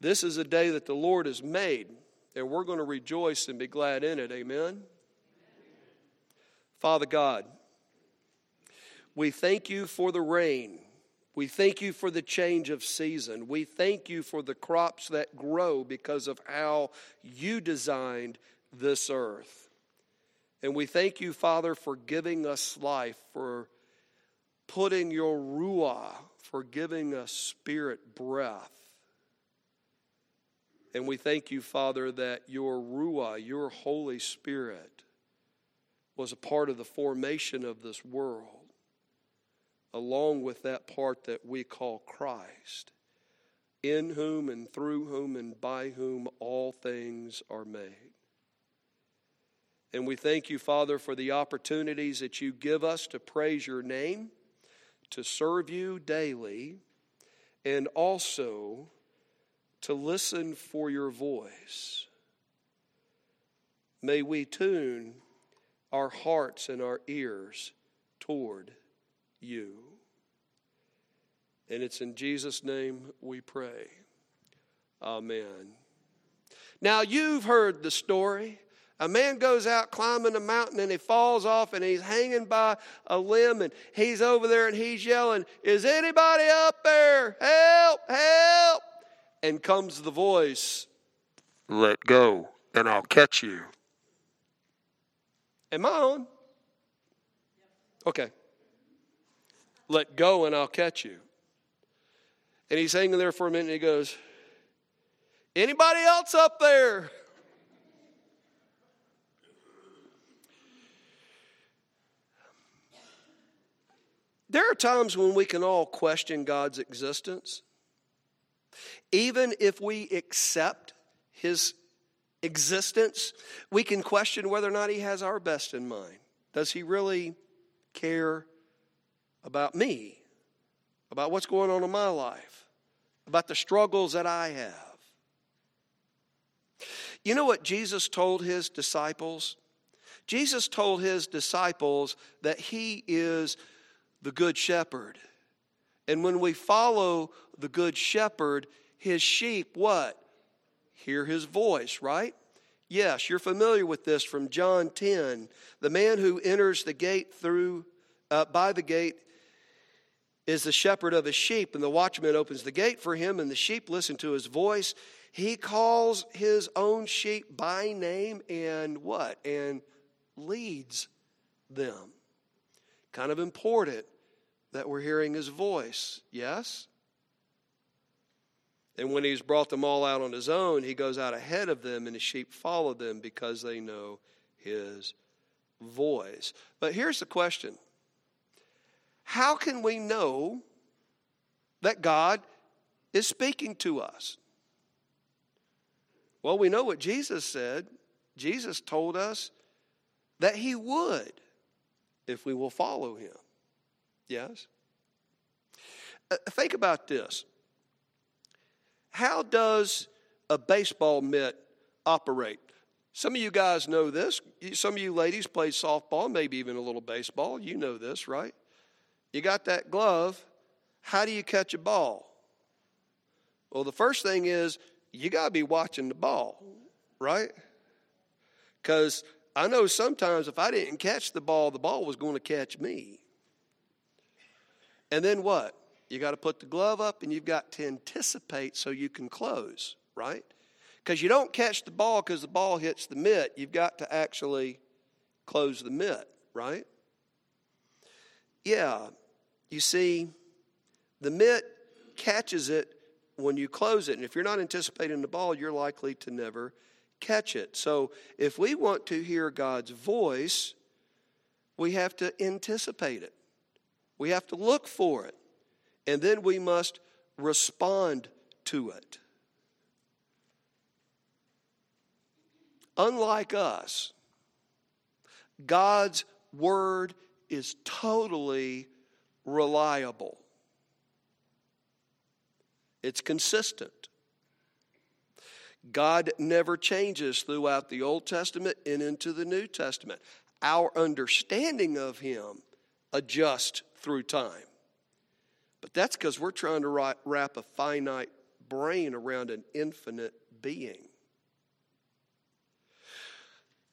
This is a day that the Lord has made, and we're going to rejoice and be glad in it. Amen. Father God, we thank you for the rain. We thank you for the change of season. We thank you for the crops that grow because of how you designed this earth. And we thank you, Father, for giving us life, for putting your ruah, for giving us spirit breath. And we thank you, Father, that your ruah, your Holy Spirit, was a part of the formation of this world along with that part that we call Christ, in whom and through whom and by whom all things are made. And we thank you, Father, for the opportunities that you give us to praise your name, to serve you daily, and also to listen for your voice. May we tune our hearts and our ears toward you. And it's in Jesus' name we pray. Amen. Now, you've heard the story. A man goes out climbing a mountain and he falls off and he's hanging by a limb and he's over there and he's yelling, Is anybody up there? Help, help. And comes the voice, Let go and I'll catch you. Am I on? Okay let go and I'll catch you. And he's hanging there for a minute and he goes, Anybody else up there? There are times when we can all question God's existence. Even if we accept his existence, we can question whether or not he has our best in mind. Does he really care about me, about what's going on in my life, about the struggles that I have. You know what Jesus told his disciples? Jesus told his disciples that he is the good shepherd. And when we follow the good shepherd, his sheep what? Hear his voice, right? Yes, you're familiar with this from John 10. The man who enters the gate through uh, by the gate is the shepherd of his sheep, and the watchman opens the gate for him, and the sheep listen to his voice. He calls his own sheep by name and what? And leads them. Kind of important that we're hearing his voice, yes? And when he's brought them all out on his own, he goes out ahead of them, and the sheep follow them because they know his voice. But here's the question how can we know that God is speaking to us? Well, we know what Jesus said. Jesus told us that He would if we will follow Him. Yes? Uh, think about this. How does a baseball mitt operate? Some of you guys know this. Some of you ladies play softball, maybe even a little baseball. You know this, right? You got that glove. How do you catch a ball? Well, the first thing is you got to be watching the ball, right? Because I know sometimes if I didn't catch the ball, the ball was going to catch me. And then what? You got to put the glove up and you've got to anticipate so you can close, right? Because you don't catch the ball because the ball hits the mitt. You've got to actually close the mitt, right? Yeah, you see, the mitt catches it when you close it. And if you're not anticipating the ball, you're likely to never catch it. So if we want to hear God's voice, we have to anticipate it, we have to look for it, and then we must respond to it. Unlike us, God's word is totally reliable, it's consistent. God never changes throughout the Old Testament and into the New Testament. Our understanding of Him adjusts through time. But that's because we're trying to wrap a finite brain around an infinite being.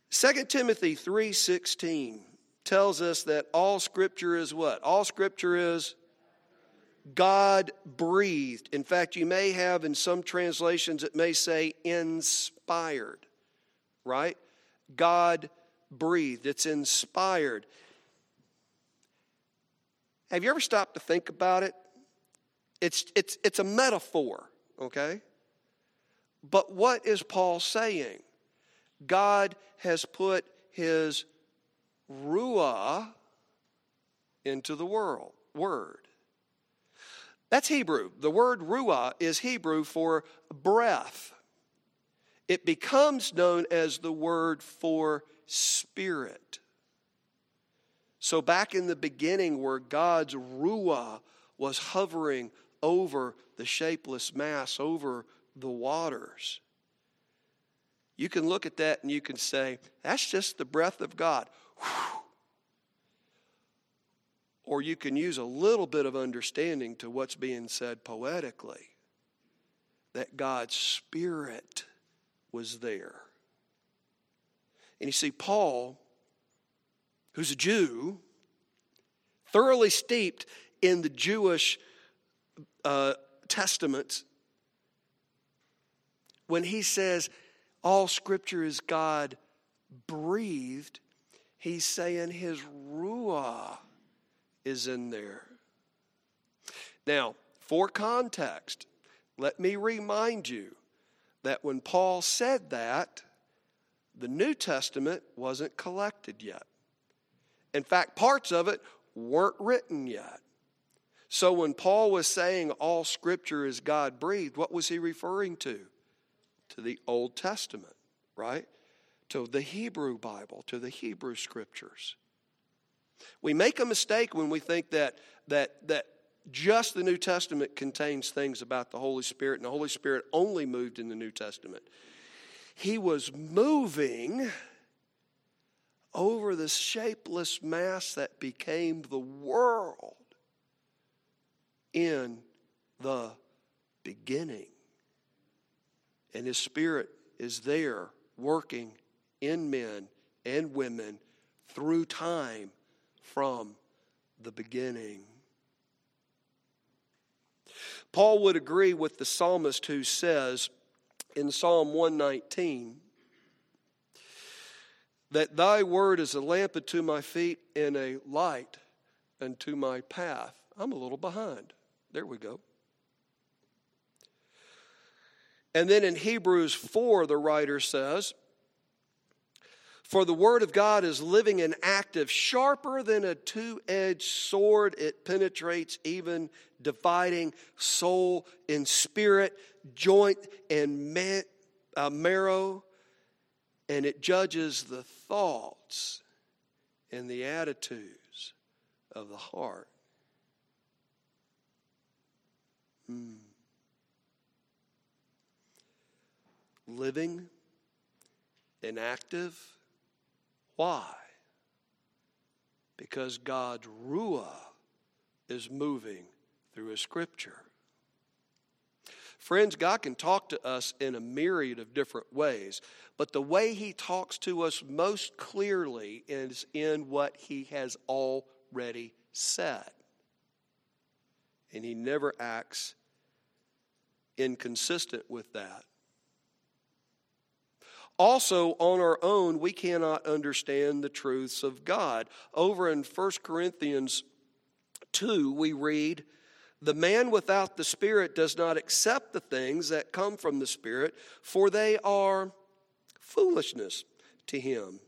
2 Timothy 3:16 tells us that all scripture is what? All scripture is God breathed. In fact, you may have in some translations it may say inspired, right? God breathed. It's inspired. Have you ever stopped to think about it? It's, it's, it's a metaphor, okay? But what is Paul saying? God has put his ruah into the world, word. That's Hebrew. The word ruah is Hebrew for breath. It becomes known as the word for spirit. So, back in the beginning, where God's ruah was hovering over the shapeless mass, over the waters, you can look at that and you can say, that's just the breath of God. Or you can use a little bit of understanding to what's being said poetically that God's Spirit was there. And you see, Paul, who's a Jew, thoroughly steeped in the Jewish uh, testaments, when he says all scripture is God breathed, he's saying his ruah is in there. Now, for context, let me remind you that when Paul said that, the New Testament wasn't collected yet. In fact, parts of it weren't written yet. So when Paul was saying all scripture is God breathed, what was he referring to? To the Old Testament, right? To the Hebrew Bible, to the Hebrew scriptures. We make a mistake when we think that, that, that just the New Testament contains things about the Holy Spirit, and the Holy Spirit only moved in the New Testament. He was moving over the shapeless mass that became the world in the beginning. And His Spirit is there working in men and women through time from the beginning. Paul would agree with the psalmist who says in Psalm 119 that thy word is a lamp unto my feet and a light unto my path. I'm a little behind. There we go. And then in Hebrews 4, the writer says, for the word of God is living and active, sharper than a two edged sword. It penetrates even dividing soul and spirit, joint and uh, marrow, and it judges the thoughts and the attitudes of the heart. Hmm. Living and active why? Because God's Ruah is moving through His Scripture. Friends, God can talk to us in a myriad of different ways, but the way He talks to us most clearly is in what He has already said. And He never acts inconsistent with that. Also, on our own, we cannot understand the truths of God. Over in 1 Corinthians 2, we read, The man without the Spirit does not accept the things that come from the Spirit, for they are foolishness to him.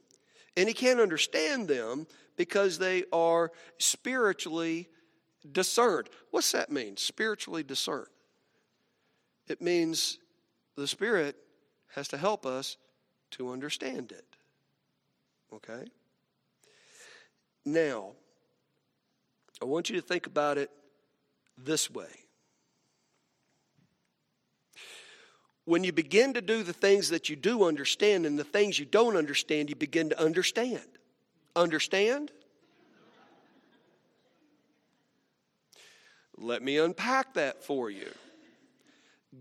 And he can't understand them because they are spiritually discerned. What's that mean? Spiritually discerned. It means the Spirit has to help us to understand it. Okay? Now, I want you to think about it this way. When you begin to do the things that you do understand and the things you don't understand, you begin to understand. Understand? Let me unpack that for you.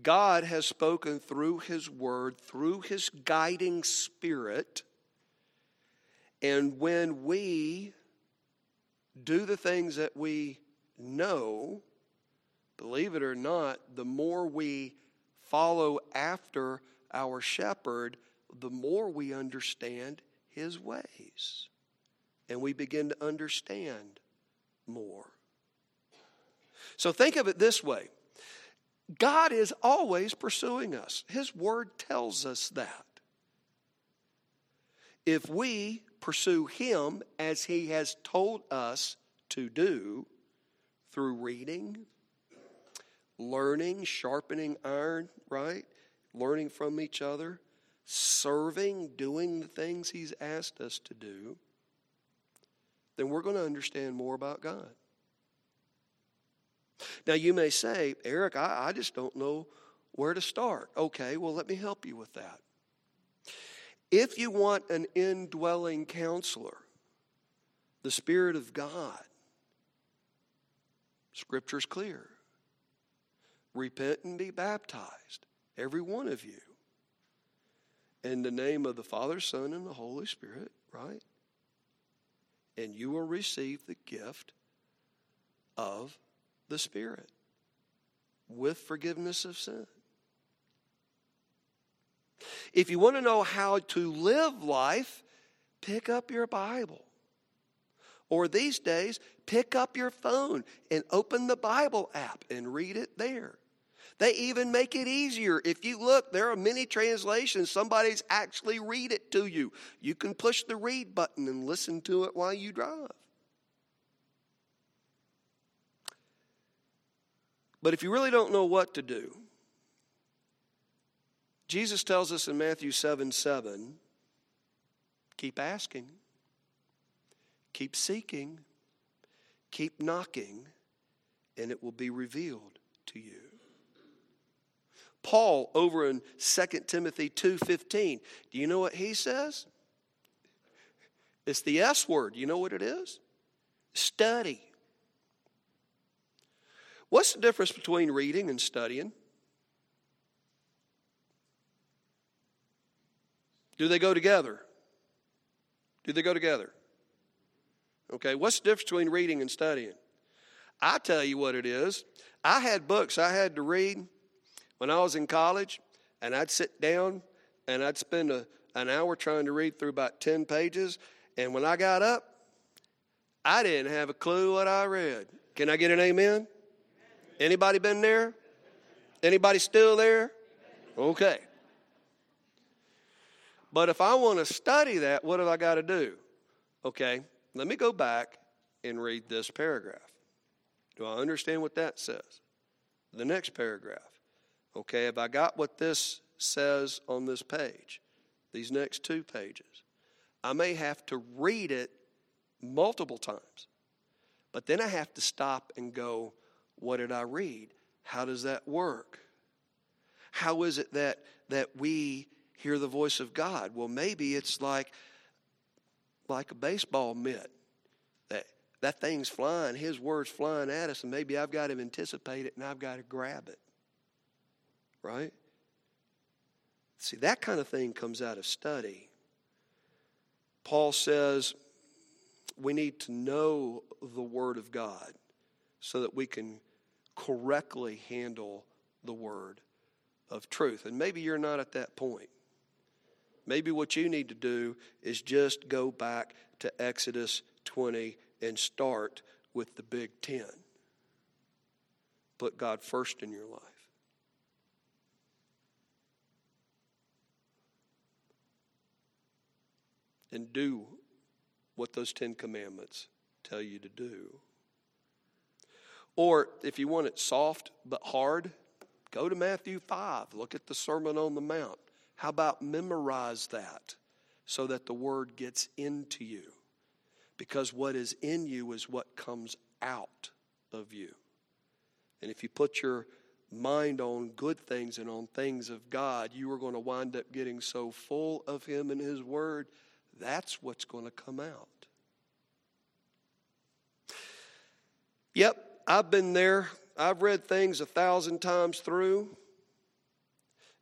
God has spoken through His Word, through His guiding Spirit. And when we do the things that we know, believe it or not, the more we follow after our shepherd, the more we understand his ways. And we begin to understand more. So think of it this way God is always pursuing us, His Word tells us that. If we pursue Him as He has told us to do through reading, learning, sharpening iron, right? Learning from each other, serving, doing the things He's asked us to do, then we're going to understand more about God. Now, you may say, Eric, I, I just don't know where to start. Okay, well, let me help you with that. If you want an indwelling counselor, the Spirit of God, Scripture's clear. Repent and be baptized, every one of you, in the name of the Father, Son, and the Holy Spirit, right? And you will receive the gift of the Spirit with forgiveness of sin. If you want to know how to live life, pick up your Bible. Or these days, pick up your phone and open the Bible app and read it there. They even make it easier. If you look, there are many translations. Somebody's actually read it to you. You can push the read button and listen to it while you drive. But if you really don't know what to do, Jesus tells us in Matthew 7 7, keep asking, keep seeking, keep knocking, and it will be revealed to you. Paul over in 2 Timothy 2:15. Do you know what he says? It's the S word. You know what it is? Study. What's the difference between reading and studying? Do they go together? Do they go together? Okay, what's the difference between reading and studying? I tell you what it is. I had books I had to read when I was in college, and I'd sit down and I'd spend a, an hour trying to read through about 10 pages. And when I got up, I didn't have a clue what I read. Can I get an amen? Anybody been there? Anybody still there? Okay. But if I want to study that, what have I got to do? Okay, let me go back and read this paragraph. Do I understand what that says? The next paragraph. Okay, have I got what this says on this page? These next two pages. I may have to read it multiple times, but then I have to stop and go, what did I read? How does that work? How is it that, that we hear the voice of God? Well, maybe it's like, like a baseball mitt. That, that thing's flying, his word's flying at us, and maybe I've got to anticipate it and I've got to grab it. Right? See, that kind of thing comes out of study. Paul says we need to know the Word of God so that we can correctly handle the word of truth. And maybe you're not at that point. Maybe what you need to do is just go back to Exodus 20 and start with the Big Ten. Put God first in your life. And do what those Ten Commandments tell you to do. Or if you want it soft but hard, go to Matthew 5. Look at the Sermon on the Mount. How about memorize that so that the word gets into you? Because what is in you is what comes out of you. And if you put your mind on good things and on things of God, you are going to wind up getting so full of Him and His Word, that's what's going to come out. Yep, I've been there. I've read things a thousand times through,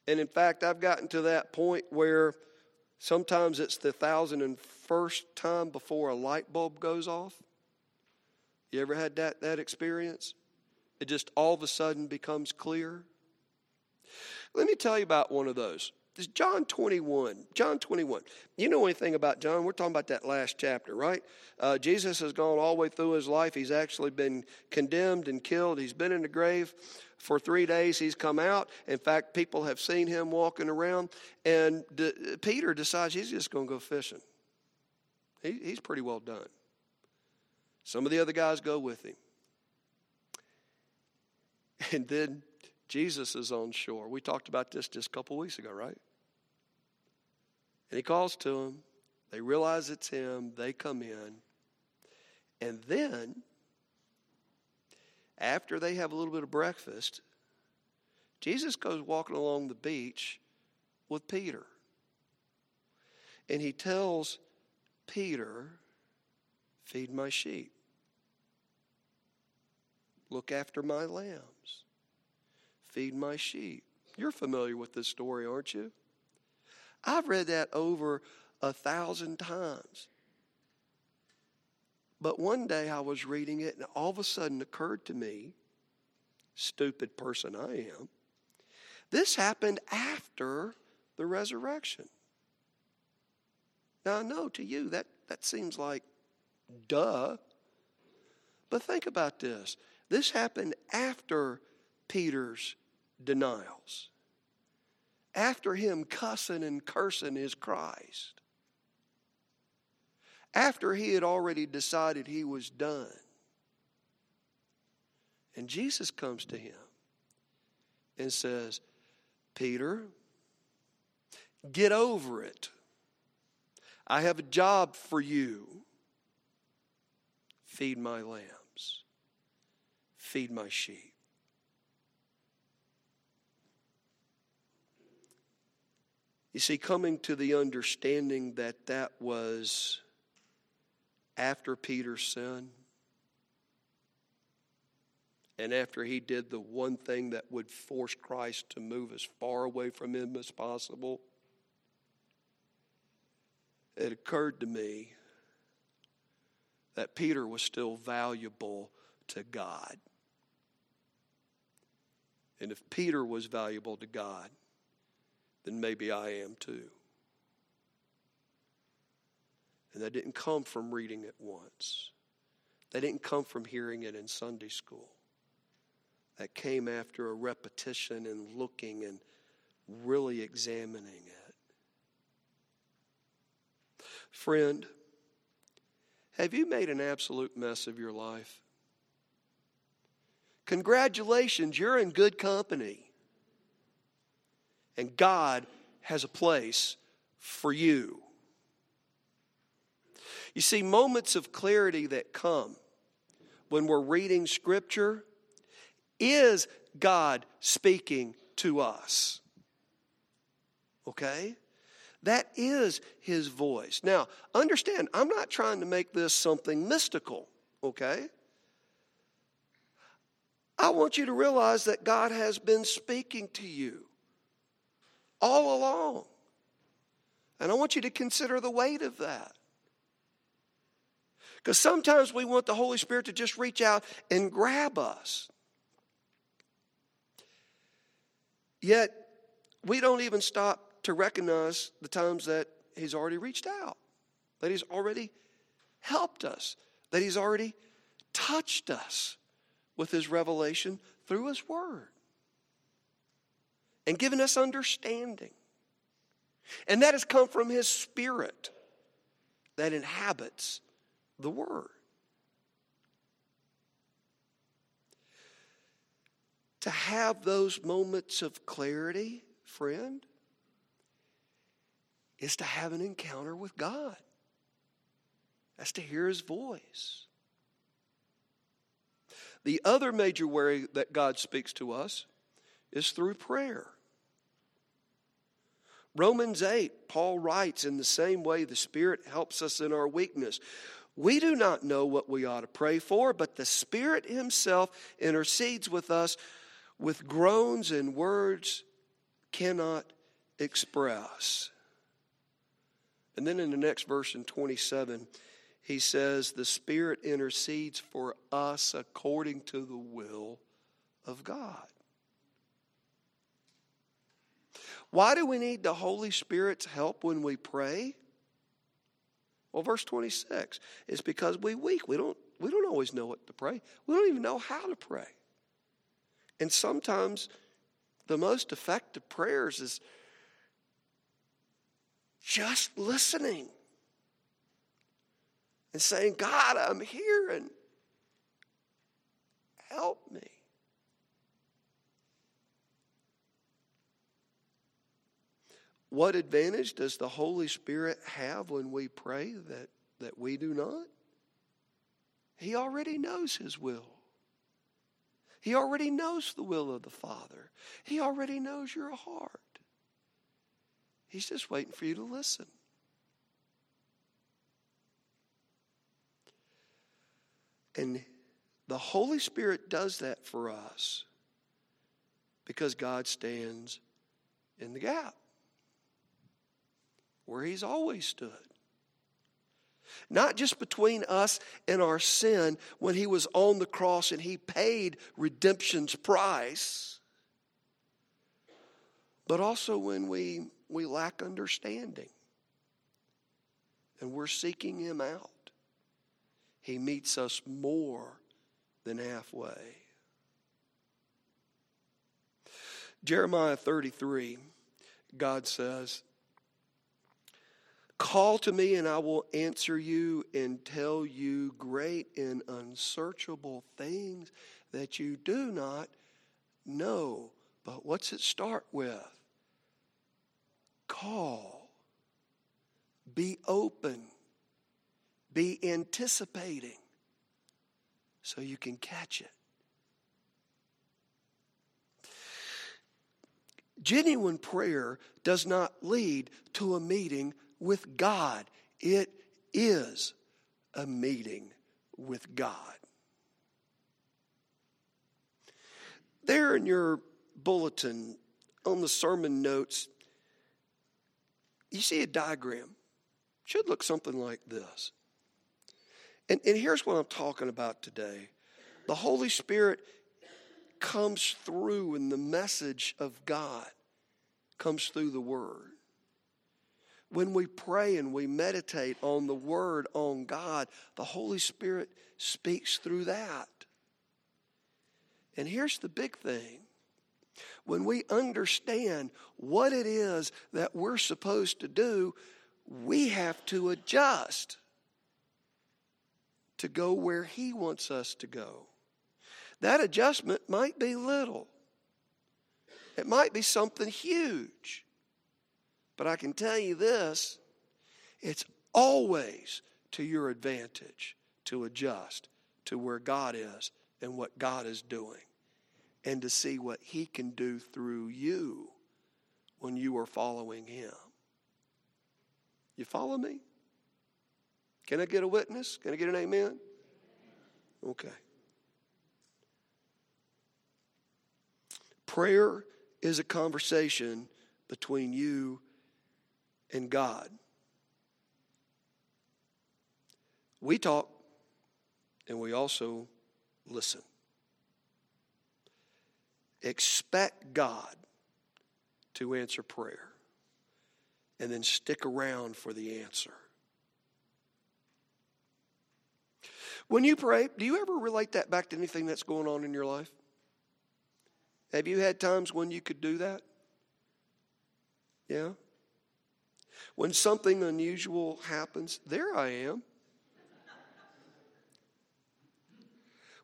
And in fact, I've gotten to that point where sometimes it's the thousand and first time before a light bulb goes off. You ever had that, that experience? It just all of a sudden becomes clear. Let me tell you about one of those. This John 21. John 21. You know anything about John? We're talking about that last chapter, right? Uh, Jesus has gone all the way through his life. He's actually been condemned and killed. He's been in the grave for three days. He's come out. In fact, people have seen him walking around. And Peter decides he's just going to go fishing. He, he's pretty well done. Some of the other guys go with him. And then Jesus is on shore. We talked about this just a couple weeks ago, right? And he calls to them. They realize it's him. They come in. And then, after they have a little bit of breakfast, Jesus goes walking along the beach with Peter. And he tells Peter, Feed my sheep, look after my lambs feed my sheep. You're familiar with this story, aren't you? I've read that over a thousand times. But one day I was reading it, and all of a sudden it occurred to me, stupid person I am, this happened after the resurrection. Now I know to you that, that seems like duh. But think about this. This happened after Peter's denials. After him cussing and cursing his Christ. After he had already decided he was done. And Jesus comes to him and says, Peter, get over it. I have a job for you. Feed my lambs, feed my sheep. You see, coming to the understanding that that was after Peter's sin, and after he did the one thing that would force Christ to move as far away from him as possible, it occurred to me that Peter was still valuable to God. And if Peter was valuable to God, then maybe I am too. And that didn't come from reading it once. That didn't come from hearing it in Sunday school. That came after a repetition and looking and really examining it. Friend, have you made an absolute mess of your life? Congratulations, you're in good company. And God has a place for you. You see, moments of clarity that come when we're reading Scripture is God speaking to us. Okay? That is His voice. Now, understand, I'm not trying to make this something mystical, okay? I want you to realize that God has been speaking to you all along. And I want you to consider the weight of that. Because sometimes we want the Holy Spirit to just reach out and grab us. Yet, we don't even stop to recognize the times that He's already reached out, that He's already helped us, that He's already touched us with His revelation through His Word and given us understanding. And that has come from His Spirit that inhabits the Word. To have those moments of clarity, friend, is to have an encounter with God. That's to hear His voice. The other major way that God speaks to us is through prayer. Romans 8, Paul writes, in the same way the Spirit helps us in our weakness. We do not know what we ought to pray for, but the Spirit Himself intercedes with us with groans and words cannot express. And then in the next verse in 27, he says, The Spirit intercedes for us according to the will of God. Why do we need the Holy Spirit's help when we pray? Well, verse 26 is because we weak. We don't, we don't always know what to pray. We don't even know how to pray. And sometimes the most effective prayers is just listening and saying, God, I'm here and help me. What advantage does the Holy Spirit have when we pray that, that we do not? He already knows His will. He already knows the will of the Father. He already knows your heart. He's just waiting for you to listen. And the Holy Spirit does that for us because God stands in the gap where He's always stood. Not just between us and our sin when He was on the cross and He paid redemption's price, but also when we we lack understanding. And we're seeking Him out. He meets us more than halfway. Jeremiah 33, God says, Call to me, and I will answer you and tell you great and unsearchable things that you do not know. But what's it start with? call, be open, be anticipating so you can catch it. Genuine prayer does not lead to a meeting with God. It is a meeting with God. There in your bulletin on the sermon notes, you see a diagram. Should look something like this. And, and here's what I'm talking about today the Holy Spirit comes through, and the message of God comes through the Word. When we pray and we meditate on the Word, on God, the Holy Spirit speaks through that. And here's the big thing when we understand what it is that we're supposed to do, we have to adjust to go where He wants us to go. That adjustment might be little, it might be something huge. But I can tell you this it's always to your advantage to adjust to where God is and what God is doing and to see what He can do through you when you are following Him. You follow me? Can I get a witness? Can I get an amen? Okay. Prayer is a conversation between you and God. We talk and we also listen. Expect God to answer prayer and then stick around for the answer. When you pray, do you ever relate that back to anything that's going on in your life? Have you had times when you could do that? Yeah? When something unusual happens, there I am.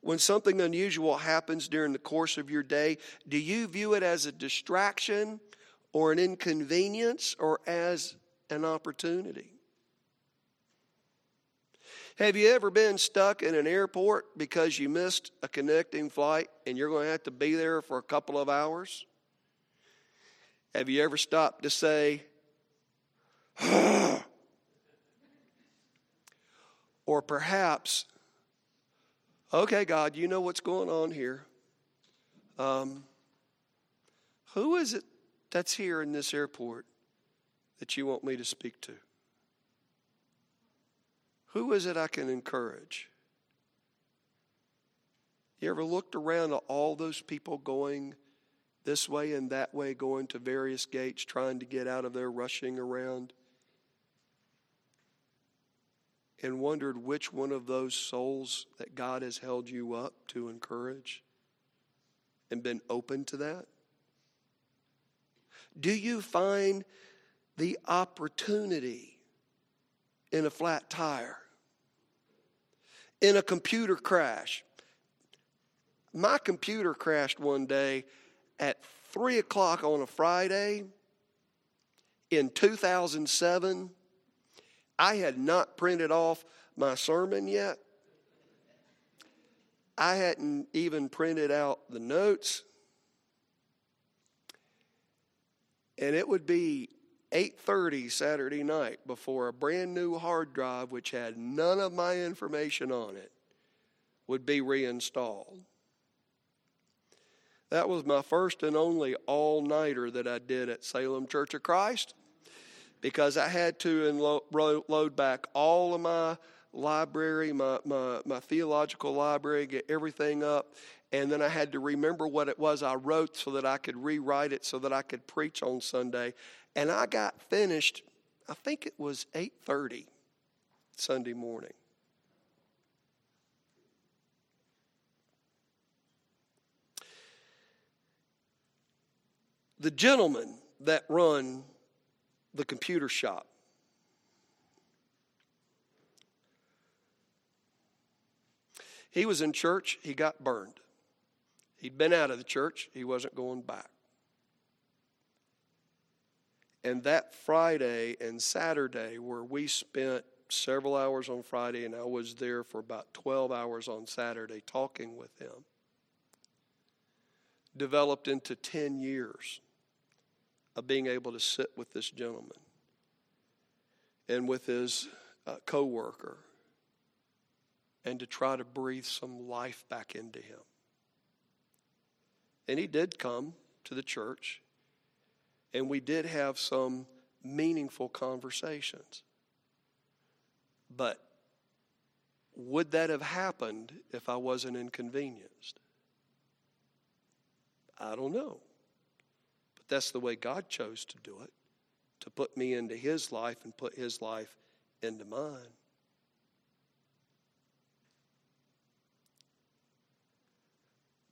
when something unusual happens during the course of your day, do you view it as a distraction or an inconvenience or as an opportunity? Have you ever been stuck in an airport because you missed a connecting flight and you're going to have to be there for a couple of hours? Have you ever stopped to say, or perhaps okay, God, you know what's going on here. Um, who is it that's here in this airport that you want me to speak to? Who is it I can encourage? You ever looked around at all those people going this way and that way, going to various gates, trying to get out of there, rushing around? And wondered which one of those souls that God has held you up to encourage and been open to that? Do you find the opportunity in a flat tire, in a computer crash? My computer crashed one day at 3 o'clock on a Friday in 2007. I had not printed off my sermon yet. I hadn't even printed out the notes. And it would be 8:30 Saturday night before a brand new hard drive which had none of my information on it would be reinstalled. That was my first and only all nighter that I did at Salem Church of Christ because I had to load back all of my library, my, my, my theological library, get everything up. And then I had to remember what it was I wrote so that I could rewrite it so that I could preach on Sunday. And I got finished, I think it was 8:30 Sunday morning. the gentlemen that run the computer shop. He was in church, he got burned. He'd been out of the church, he wasn't going back. And that Friday and Saturday, where we spent several hours on Friday, and I was there for about 12 hours on Saturday talking with him, developed into 10 years of being able to sit with this gentleman and with his uh, coworker and to try to breathe some life back into him. And he did come to the church, and we did have some meaningful conversations. But would that have happened if I wasn't inconvenienced? I don't know. That's the way God chose to do it, to put me into His life and put His life into mine.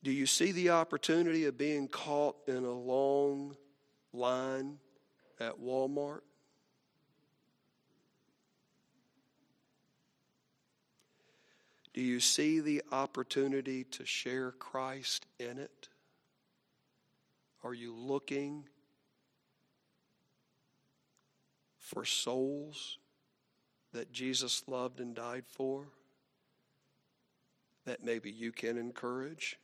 Do you see the opportunity of being caught in a long line at Walmart? Do you see the opportunity to share Christ in it? Are you looking for souls that Jesus loved and died for that maybe you can encourage?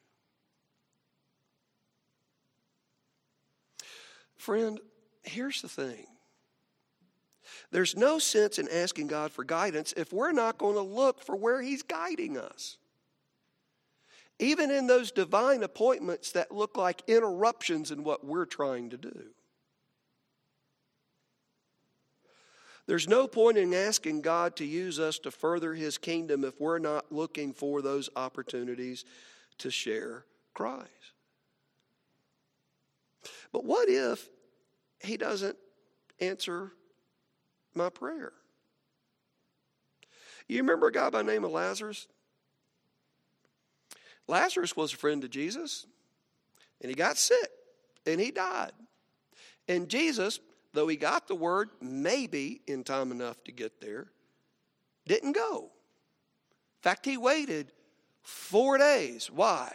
Friend, here's the thing. There's no sense in asking God for guidance if we're not going to look for where He's guiding us even in those divine appointments that look like interruptions in what we're trying to do. There's no point in asking God to use us to further His kingdom if we're not looking for those opportunities to share Christ. But what if He doesn't answer my prayer? You remember a guy by the name of Lazarus? Lazarus was a friend of Jesus, and he got sick, and he died. And Jesus, though he got the word maybe in time enough to get there, didn't go. In fact, he waited four days. Why?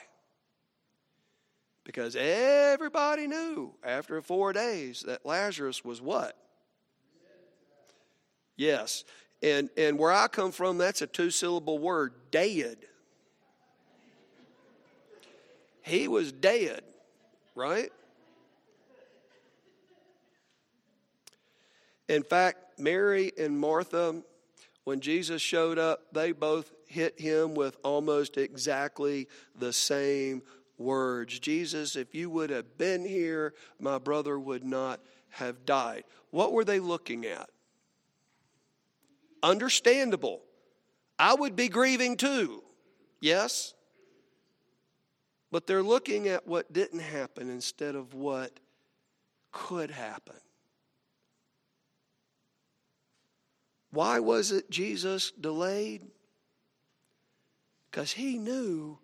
Because everybody knew after four days that Lazarus was what? Yes. And, and where I come from, that's a two syllable word dead. He was dead, right? In fact, Mary and Martha, when Jesus showed up, they both hit him with almost exactly the same words Jesus, if you would have been here, my brother would not have died. What were they looking at? Understandable. I would be grieving too. Yes? But they're looking at what didn't happen instead of what could happen. Why was it Jesus delayed? Because he knew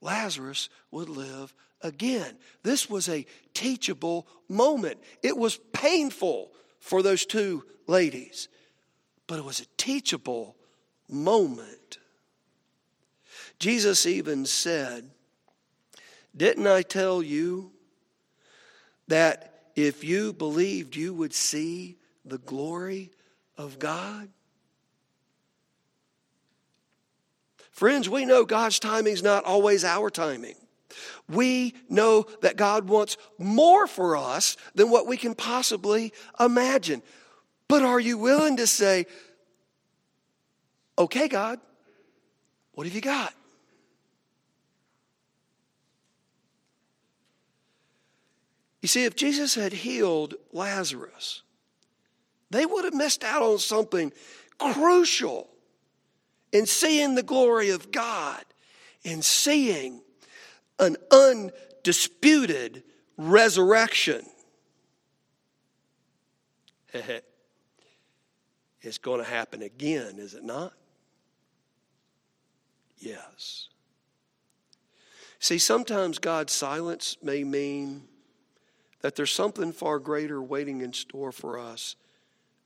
Lazarus would live again. This was a teachable moment. It was painful for those two ladies, but it was a teachable moment. Jesus even said, Didn't I tell you that if you believed, you would see the glory of God? Friends, we know God's timing is not always our timing. We know that God wants more for us than what we can possibly imagine. But are you willing to say, okay, God, what have you got? You see, if Jesus had healed Lazarus, they would have missed out on something crucial in seeing the glory of God, in seeing an undisputed resurrection. it's going to happen again, is it not? Yes. See, sometimes God's silence may mean that there's something far greater waiting in store for us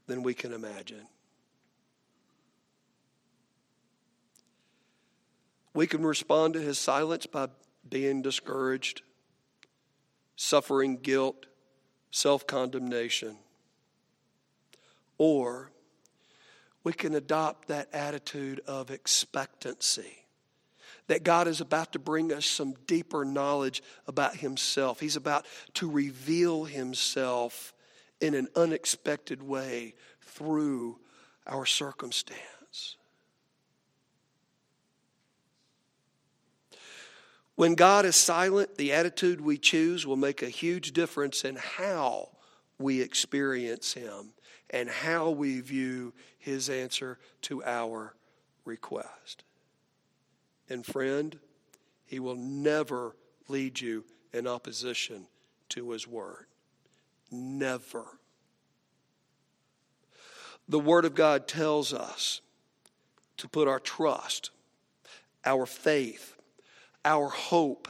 than we can imagine. We can respond to his silence by being discouraged, suffering guilt, self condemnation. Or we can adopt that attitude of expectancy that God is about to bring us some deeper knowledge about Himself. He's about to reveal Himself in an unexpected way through our circumstance. When God is silent, the attitude we choose will make a huge difference in how we experience Him and how we view His answer to our request. And friend, He will never lead you in opposition to His Word. Never. The Word of God tells us to put our trust, our faith, our hope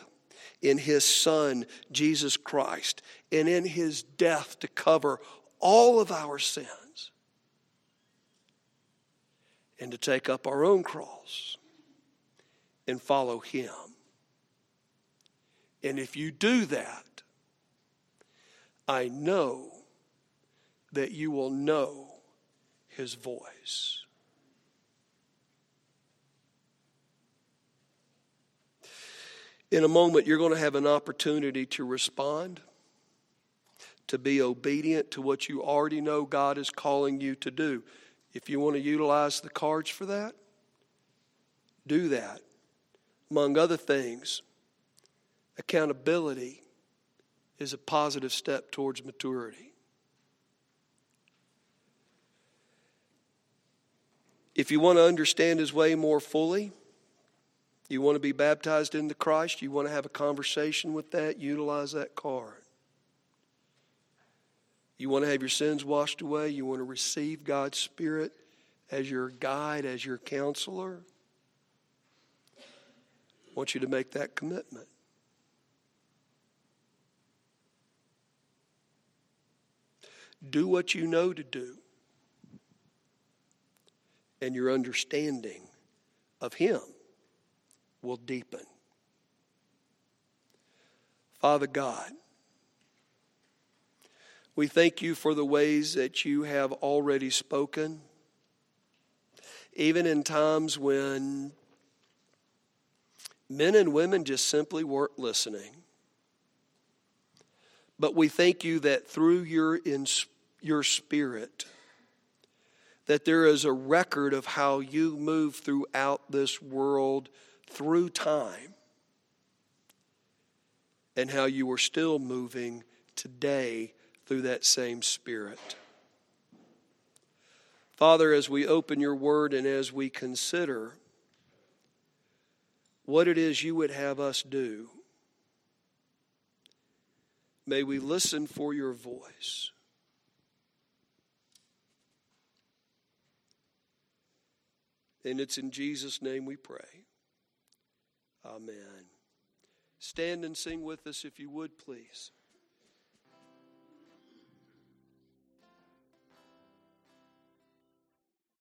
in his Son, Jesus Christ, and in his death to cover all of our sins, and to take up our own cross and follow him. And if you do that, I know that you will know his voice. In a moment, you're going to have an opportunity to respond, to be obedient to what you already know God is calling you to do. If you want to utilize the cards for that, do that. Among other things, accountability is a positive step towards maturity. If you want to understand His way more fully, you want to be baptized into Christ? You want to have a conversation with that? Utilize that card. You want to have your sins washed away? You want to receive God's Spirit as your guide, as your counselor? I want you to make that commitment. Do what you know to do, and your understanding of Him will deepen. Father God, we thank you for the ways that you have already spoken, even in times when men and women just simply weren't listening. But we thank you that through your, in, your spirit, that there is a record of how you move throughout this world through time and how you are still moving today through that same Spirit. Father, as we open your word and as we consider what it is you would have us do, may we listen for your voice. And it's in Jesus' name we pray. Amen. Stand and sing with us if you would, please.